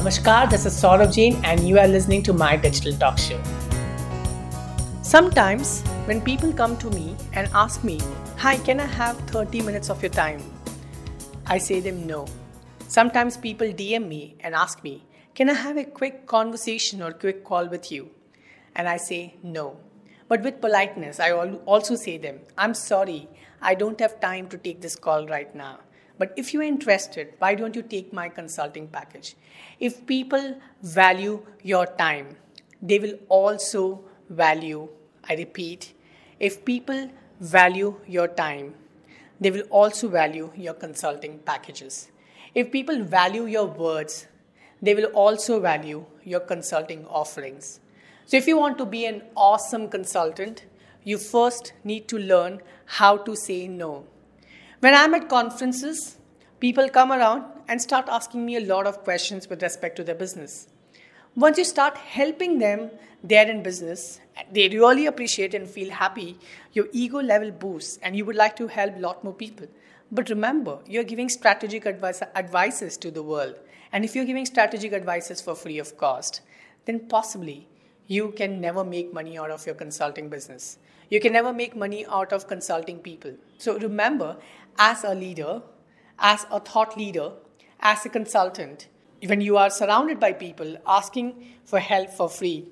Namaskar, this is Saurav Jain, and you are listening to my digital talk show. Sometimes, when people come to me and ask me, Hi, can I have 30 minutes of your time? I say them no. Sometimes people DM me and ask me, Can I have a quick conversation or quick call with you? And I say no. But with politeness, I also say them, I'm sorry, I don't have time to take this call right now. But if you're interested, why don't you take my consulting package? If people value your time, they will also value, I repeat, if people value your time, they will also value your consulting packages. If people value your words, they will also value your consulting offerings. So, if you want to be an awesome consultant, you first need to learn how to say no. When I'm at conferences, people come around and start asking me a lot of questions with respect to their business. Once you start helping them there in business, they really appreciate and feel happy, your ego level boosts, and you would like to help a lot more people. But remember, you're giving strategic advice, advices to the world. And if you're giving strategic advices for free of cost, then possibly you can never make money out of your consulting business. You can never make money out of consulting people. So remember, as a leader, as a thought leader, as a consultant, when you are surrounded by people asking for help for free,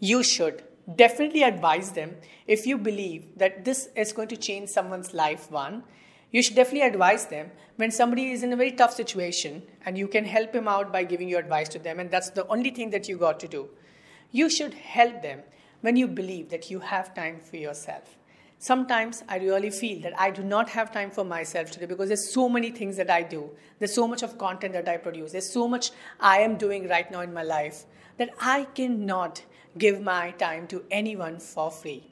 you should definitely advise them if you believe that this is going to change someone's life. One, you should definitely advise them when somebody is in a very tough situation and you can help him out by giving your advice to them, and that's the only thing that you got to do. You should help them when you believe that you have time for yourself. Sometimes I really feel that I do not have time for myself today because there's so many things that I do. There's so much of content that I produce. There's so much I am doing right now in my life that I cannot give my time to anyone for free.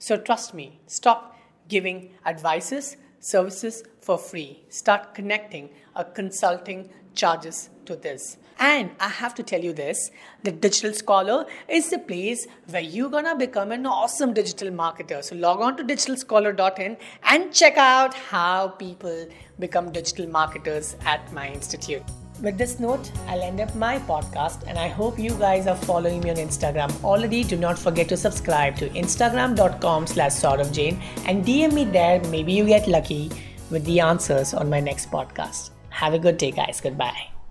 So trust me, stop giving advices, services for free. Start connecting a consulting charges to this. And I have to tell you this the Digital Scholar is the place where you're gonna become an awesome digital marketer. So log on to digitalscholar.in and check out how people become digital marketers at my institute. With this note, I'll end up my podcast and I hope you guys are following me on Instagram already. Do not forget to subscribe to instagram.com slash Jain and DM me there. Maybe you get lucky with the answers on my next podcast. Have a good day, guys. Goodbye.